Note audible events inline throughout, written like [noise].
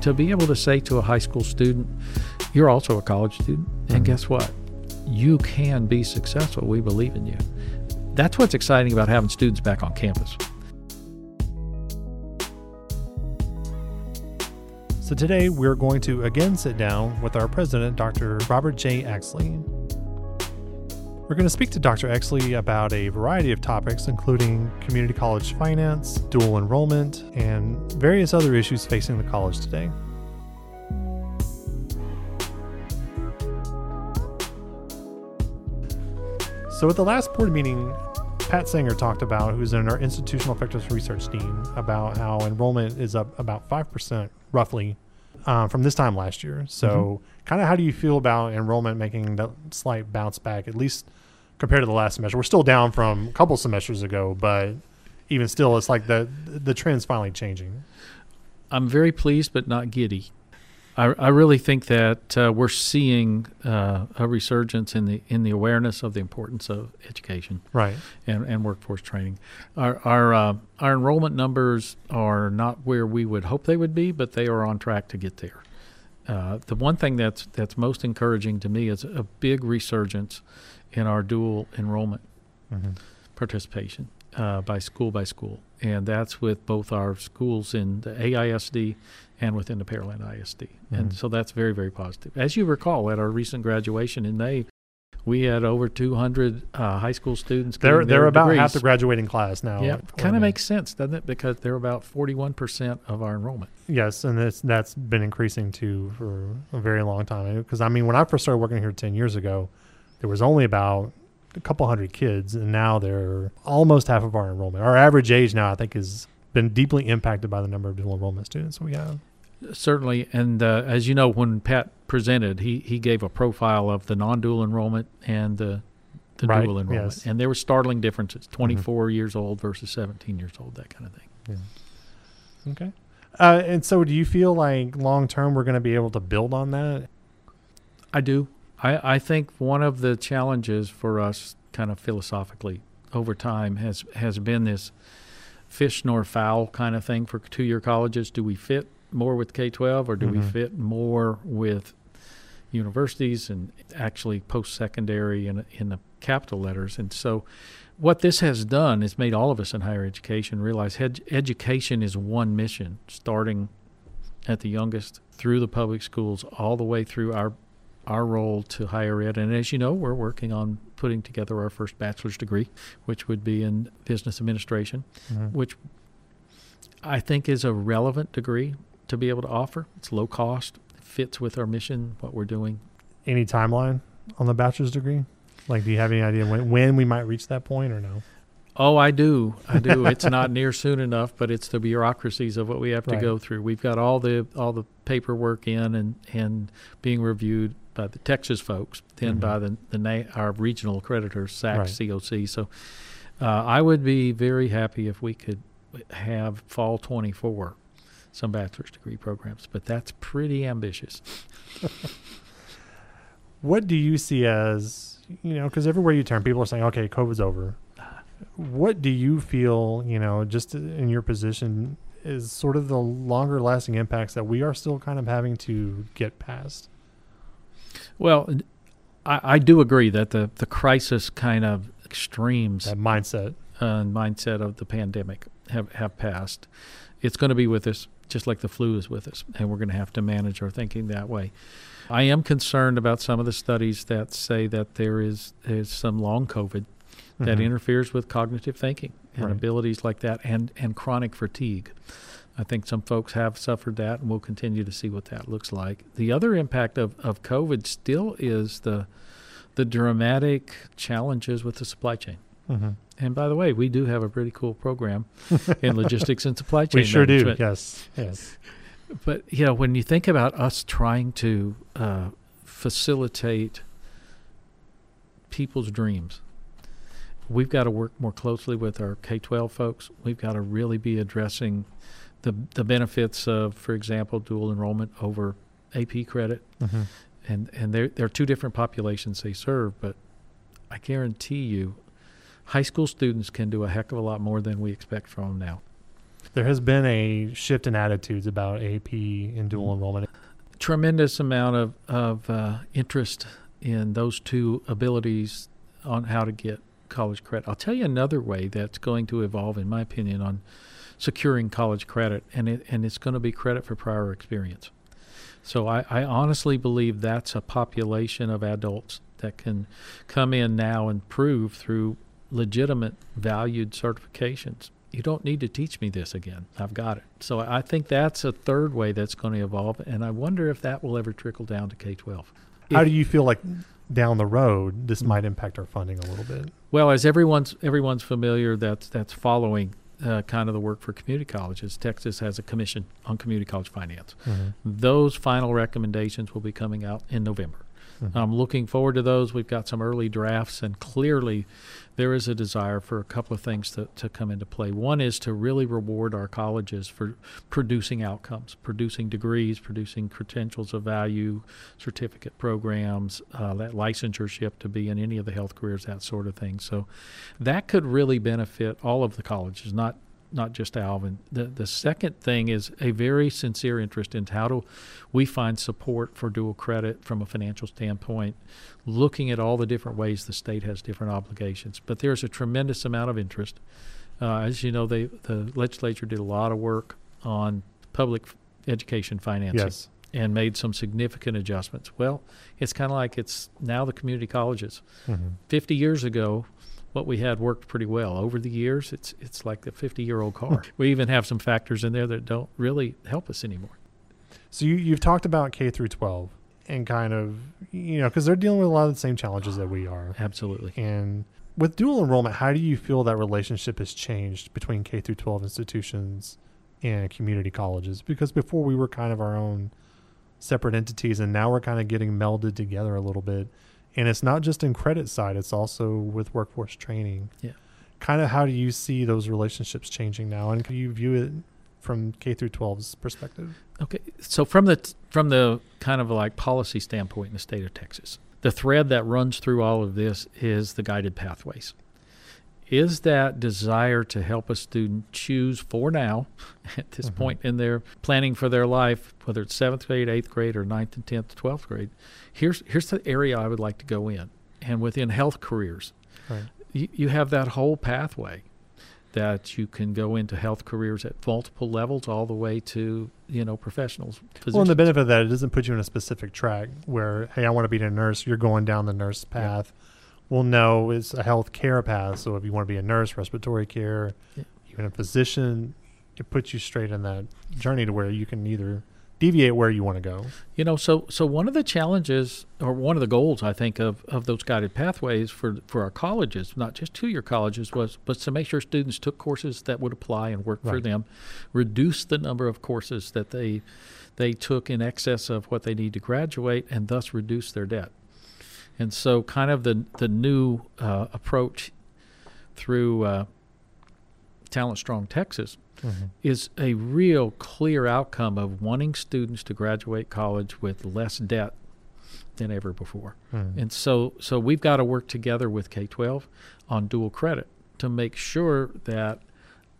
to be able to say to a high school student, you're also a college student, and Mhm. guess what? You can be successful. We believe in you. That's what's exciting about having students back on campus. So today we're going to again sit down with our president, Dr. Robert J. Exley. We're going to speak to Dr. Exley about a variety of topics, including community college finance, dual enrollment, and various other issues facing the college today. So, at the last board meeting, Pat Sanger talked about, who's in our institutional effectiveness research team, about how enrollment is up about 5% roughly uh, from this time last year. So, kind of how do you feel about enrollment making that slight bounce back, at least compared to the last semester? We're still down from a couple semesters ago, but even still, it's like the the trend's finally changing. I'm very pleased, but not giddy. I, I really think that uh, we're seeing uh, a resurgence in the in the awareness of the importance of education Right. and, and workforce training. Our our uh, our enrollment numbers are not where we would hope they would be, but they are on track to get there. Uh, the one thing that's that's most encouraging to me is a big resurgence in our dual enrollment Mm-hmm. participation uh, by school by school, and that's with both our schools in the AISD and within the Pearland ISD, and Mhm. so that's very very positive. As you recall, at our recent graduation in May, we had over 200 uh, high school students. They're they're about degrees. half the graduating class now. Yeah, kind of makes sense, doesn't it? Because they're about 41% of our enrollment. Yes, and it's, that's been increasing too for a very long time. Because I mean, when I first started working here ten years ago, there was only about a couple hundred kids, and now they're almost half of our enrollment. Our average age now, I think, has been deeply impacted by the number of dual enrollment students we have. Certainly, and uh, as you know, when Pat presented, he, he gave a profile of the non-dual enrollment and the the Right, dual enrollment, yes. Mm-hmm. and there were startling differences: 24 years old versus 17 years old, that kind of thing. Okay. Uh, and so, do you feel like long term we're going to be able to build on that? I do. I, I think one of the challenges for us, kind of philosophically, over time has has been this fish nor fowl kind of thing for two-year colleges. Do we fit more with K-12 or do we Mhm. fit more with universities and actually post-secondary in, in the capital letters? And so what this has done is made all of us in higher education realize ed- education is one mission, starting at the youngest through the public schools all the way through our our role to higher ed. And as you know, we're working on putting together our first bachelor's degree, which would be in business administration, Mhm. which I think is a relevant degree to be able to offer. It's low cost, fits with our mission, what we're doing. Any timeline on the bachelor's degree? Like, do you have any idea when, when we might reach that point or no? Oh, I do. I do. [laughs] it's not near soon enough, but it's the bureaucracies of what we have to Right. go through. We've got all the all the paperwork in and and being reviewed by the Texas folks, then Mhm. by the the na- our regional creditors, SAC, Right. COC. So, uh, I would be very happy if we could have fall 24 some bachelor's degree programs, but that's pretty ambitious. [laughs] What do you see as, you know, because everywhere you turn, people are saying, okay, COVID's over. What do you feel, you know, just in your position, is sort of the longer lasting impacts that we are still kind of having to get past? Well, I, I do agree that the the crisis kind of extremes That mindset. uh, mindset of the pandemic have, have passed. It's going to be with us just like the flu is with us, and we're going to have to manage our thinking that way. I am concerned about some of the studies that say that there is, is some long COVID that Mhm. interferes with cognitive thinking and Right. abilities like that and, and chronic fatigue. I think some folks have suffered that, and we'll continue to see what that looks like. The other impact of, of COVID still is the the dramatic challenges with the supply chain. Mhm. And by the way, we do have a pretty cool program [laughs] in logistics and supply chain. We sure do. Yes. Yes. But you know, when you think about us trying to uh, facilitate people's dreams, we've got to work more closely with our K-12 folks. We've got to really be addressing the the benefits of, for example, dual enrollment over AP credit, Mhm. and and they're they're two different populations they serve. But I guarantee you, high school students can do a heck of a lot more than we expect from them now. There has been a shift in attitudes about AP and dual enrollment. Tremendous amount of, of uh, interest in those two abilities on how to get college credit. I'll tell you another way that's going to evolve, in my opinion, on securing college credit, and it, and it's going to be credit for prior experience. So I, I honestly believe that's a population of adults that can come in now and prove through legitimate, valued certifications. You don't need to teach me this again. I've got it. So I think that's a third way that's going to evolve, and I wonder if that will ever trickle down to K 12. How do you feel like down the road this might impact our funding a little bit? Well, as everyone's everyone's familiar, that's that's following uh, kind of the work for community colleges. Texas has a commission on community college finance. Mm-hmm. Those final recommendations will be coming out in November. Mhm. I'm looking forward to those. We've got some early drafts, and clearly there is a desire for a couple of things to, to come into play. One is to really reward our colleges for producing outcomes, producing degrees, producing credentials of value, certificate programs, uh, that licensureship to be in any of the health careers, that sort of thing. So that could really benefit all of the colleges, not not just Alvin. The the second thing is a very sincere interest in how do we find support for dual credit from a financial standpoint, looking at all the different ways the state has different obligations. But there's a tremendous amount of interest. Uh, as you know, they the legislature did a lot of work on public education financing Yes. and made some significant adjustments. Well, it's kind of like it's now the community colleges. Mhm. 50 years ago, what we had worked pretty well. Over the years, it's it's like the 50 year old car. we even have some factors in there that don't really help us anymore. So you, you've talked about K through 12 and kind of, you know, because they're dealing with a lot of the same challenges that we are. Absolutely. And with dual enrollment, how do you feel that relationship has changed between K through 12 institutions and community colleges? Because before we were kind of our own separate entities, and now we're kind of getting melded together a little bit. And it's not just in credit side; it's also with workforce training. Yeah. Kind of how do you see those relationships changing now, and can you view it from K through 12's perspective? Okay, so from the from the kind of like policy standpoint in the state of Texas, the thread that runs through all of this is the guided pathways. Is that desire to help a student choose for now, [laughs] at this Mhm. point in their planning for their life, whether it's seventh grade, eighth grade, or ninth and tenth, twelfth grade? Here's here's the area I would like to go in, and within health careers, Right. you, you have that whole pathway that you can go into health careers at multiple levels all the way to you know professionals Well, and the benefit of that, it doesn't put you in a specific track where, hey, I want to be a nurse. You're going down the nurse path. Well, no, it's a health care path. So if you want to be a nurse, respiratory care, Yeah. even a physician, it puts you straight in that journey to where you can either deviate where you want to go. you know so so one of the challenges or one of the goals i think of of those guided pathways for for our colleges not just two year colleges was but to make sure students took courses that would apply and work for them reduce the number of courses that they they took in excess of what they need to graduate and thus reduce their debt and so kind of the the new uh, approach through uh, talent strong texas is a real clear outcome of wanting students to graduate college with less debt than ever before. Mhm. And so so we've got to work together with K12 on dual credit to make sure that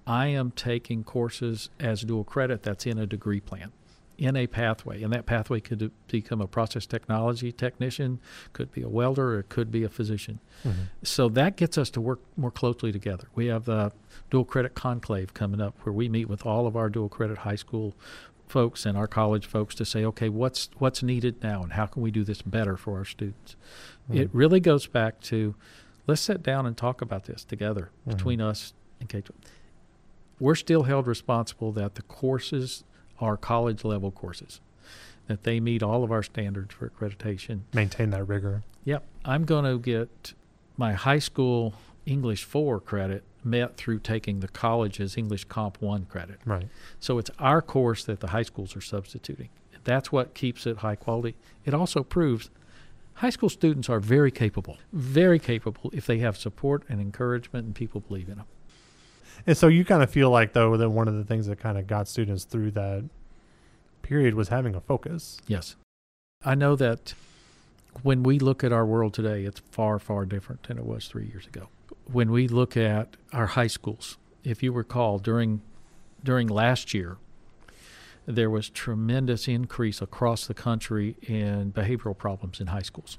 I am taking courses as dual credit that's in a degree plan, in a pathway. And that pathway could become a process technology technician, could be a welder, or it could be a physician. Mhm. So that gets us to work more closely together. We have the dual credit conclave coming up where we meet with all of our dual credit high school folks and our college folks to say, okay, what's what's needed now and how can we do this better for our students? It Mhm. really goes back to let's sit down and talk about this together Mhm. between us and K twelve. We're still held responsible that the courses are college level courses, that they meet all of our standards for accreditation. Maintain that rigor. Yep. I'm going to get my high school English 4 credit met through taking the college's English Comp 1 credit. Right. So it's our course that the high schools are substituting. That's what keeps it high quality. It also proves high school students are very capable, very capable if they have support and encouragement and people believe in them. And so you kind of feel like though that one of the things that kind of got students through that period was having a focus. Yes. I know that when we look at our world today, it's far, far different than it was three years ago. When we look at our high schools, if you recall, during during last year, there was tremendous increase across the country in behavioral problems in high schools.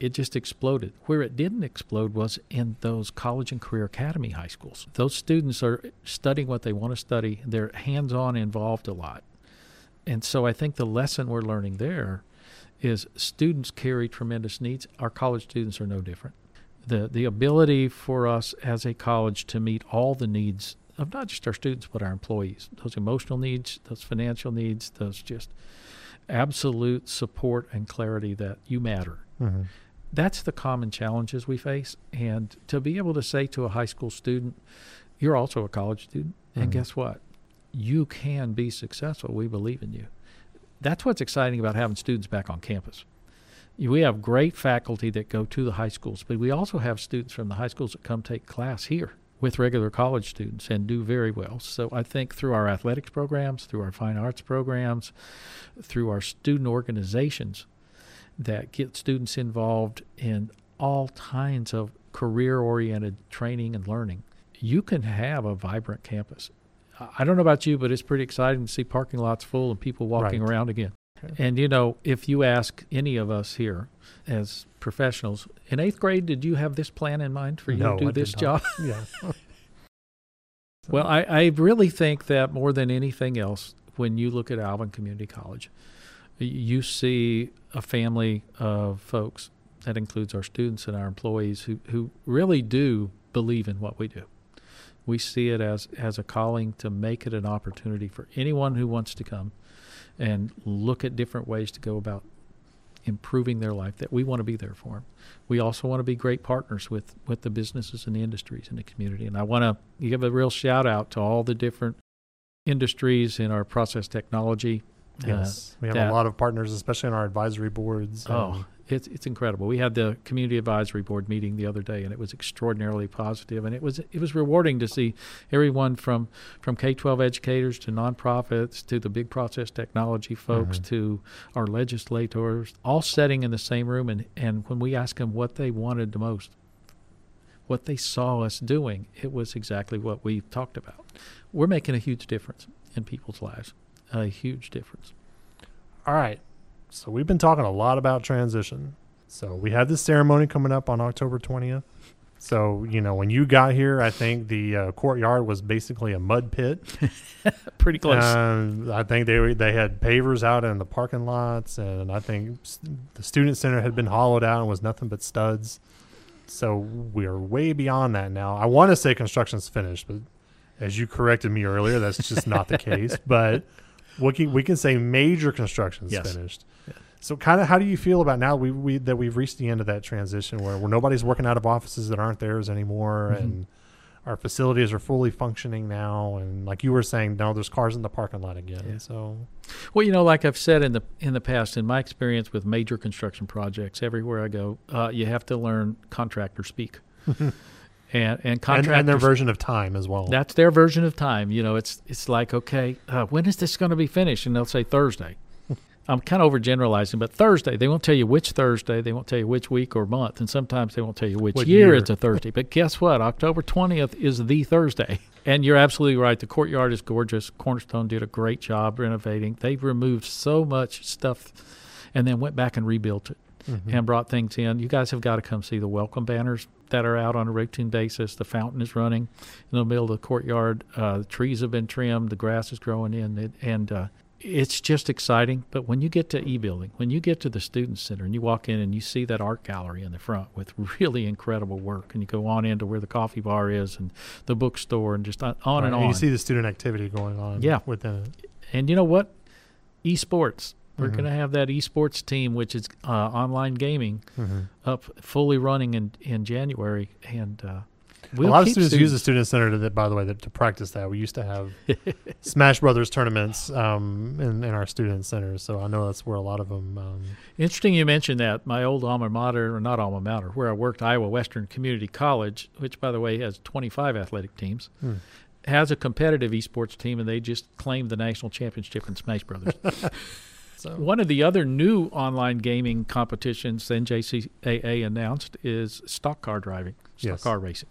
It just exploded. Where it didn't explode was in those college and career academy high schools. Those students are studying what they want to study. They're hands-on involved a lot. And so I think the lesson we're learning there is students carry tremendous needs. Our college students are no different. The the ability for us as a college to meet all the needs of not just our students but our employees, those emotional needs, those financial needs, those just absolute support and clarity that you matter. Mm-hmm. That's the common challenges we face. And to be able to say to a high school student, you're also a college student, and Mhm. guess what? You can be successful. We believe in you. That's what's exciting about having students back on campus. We have great faculty that go to the high schools, but we also have students from the high schools that come take class here with regular college students and do very well. So I think through our athletics programs, through our fine arts programs, through our student organizations that get students involved in all kinds of career oriented training and learning, you can have a vibrant campus. I- don't know about you, but it's pretty exciting to see parking lots full and people walking Right. around again. Okay. And you know, if you ask any of us here as professionals, in eighth grade, did you have this plan in mind for you No, to do I this job? [laughs] Yeah. [laughs] Well, I, I really think that more than anything else, when you look at Alvin Community College, you see a family of folks that includes our students and our employees who, who really do believe in what we do. We see it as, as a calling to make it an opportunity for anyone who wants to come and look at different ways to go about improving their life that we want to be there for them. We also want to be great partners with, with the businesses and the industries in the community. And I want to give a real shout out to all the different industries in our process technology. Uh, Yes. we have that- a lot of partners, especially on our advisory boards. Oh, it's it's incredible. We had the community advisory board meeting the other day, and it was extraordinarily positive, and it was it was rewarding to see everyone from from K twelve educators to nonprofits to the big process technology folks Mhm. to our legislators, all sitting in the same room, and and when we asked them what they wanted the most, what they saw us doing, it was exactly what we talked about. We're making a huge difference in people's lives, a huge difference. All right. So we've been talking a lot about transition. So we have this ceremony coming up on October 20th. So, you know, when you got here, I think the uh, courtyard was basically a mud pit. [laughs] Pretty close. Um, I think they were, they had pavers out in the parking lots, and I think the student center had been hollowed out and was nothing but studs. So we're way beyond that now. I want to say construction's finished, but as you corrected me earlier, that's just not the [laughs] case. But we can we can say major construction's Yes. finished. Yeah. So kind of how do you feel about now we, we that we've reached the end of that transition where, where nobody's working out of offices that aren't theirs anymore Mhm. and our facilities are fully functioning now and like you were saying now there's cars in the parking lot again Yeah. so Well, you know, like I've said in the in the past, in my experience with major construction projects, everywhere I go, uh, you have to learn contractor speak, [laughs] and and and, contractors. and their version of time as well that's their version of time. You know, it's it's like okay, uh, when is this going to be finished? And they'll say Thursday. I'm kind of overgeneralizing, but Thursday. They won't tell you which Thursday. They won't tell you which week or month, and sometimes they won't tell you which What year, year. it's a Thursday. but guess what? October 20th is the Thursday. [laughs] And you're absolutely right. The courtyard is gorgeous. Cornerstone did a great job renovating. They've removed so much stuff, and then went back and rebuilt it Mhm. and brought things in. You guys have got to come see the welcome banners that are out on a routine basis. The fountain is running in the middle of the courtyard. Uh, the trees have been trimmed. The grass is growing in, it, and uh, it's just exciting. But when you get to e-building, when you get to the student center, and you walk in and you see that art gallery in the front with [laughs] really incredible work, and you go on into where the coffee bar is and the bookstore, and just on, on and Right, on. you see the student activity going on Yeah. within it And you know what? Esports. We're Mhm. going to have that esports team, which is uh, online gaming, Mhm. up fully running in in January, and uh, a we'll lot of keep students, use the student center to, that, by the way, that, to practice that. We used to have [laughs] Smash Brothers tournaments um, in, in our student centers, so I know that's where a lot of them. Um, Interesting you mentioned that. My old alma mater, or not alma mater, where I worked, Iowa Western Community College, which by the way has 25 athletic teams, Hmm. has a competitive esports team, and they just claimed the national championship in Smash Brothers. [laughs] so One of the other new online gaming competitions the NJCAA announced is stock car driving, stock Yes. car racing.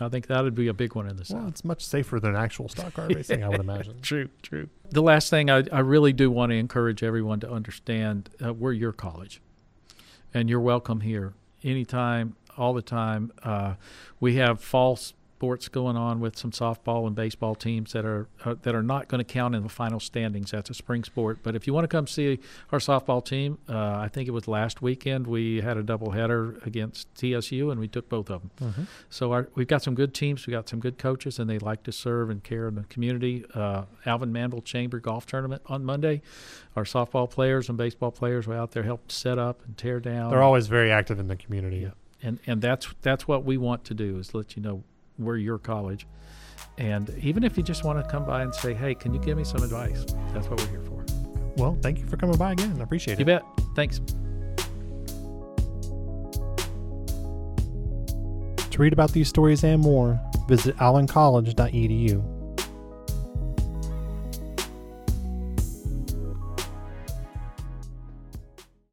I think that would be a big one in the Well, South. it's much safer than actual stock car [laughs] racing, I would imagine. True, true. The last thing I, I really do want to encourage everyone to understand uh, we're your college, and you're welcome here anytime, all the time. Uh, we have fall sports going on with some softball and baseball teams that are uh, that are not going to count in the final standings. That's a spring sport. But if you want to come see our softball team, uh, I think it was last weekend we had a doubleheader against TSU, and we took both of them. Mhm. So our, we've got some good teams. We've got some good coaches, and they like to serve and care in the community. Uh, Alvin Manvel Chamber Golf Tournament on Monday. Our softball players and baseball players were out there helped set up and tear down. They're always very active in the community. Yeah. and and that's that's what we want to do is let you know we're your college. And even if you just want to come by and say, "Hey, can you give me some advice?" That's what we're here for. Well, thank you for coming by again. I appreciate it. You bet. Thanks. To read about these stories and more, visit alvincollege.edu.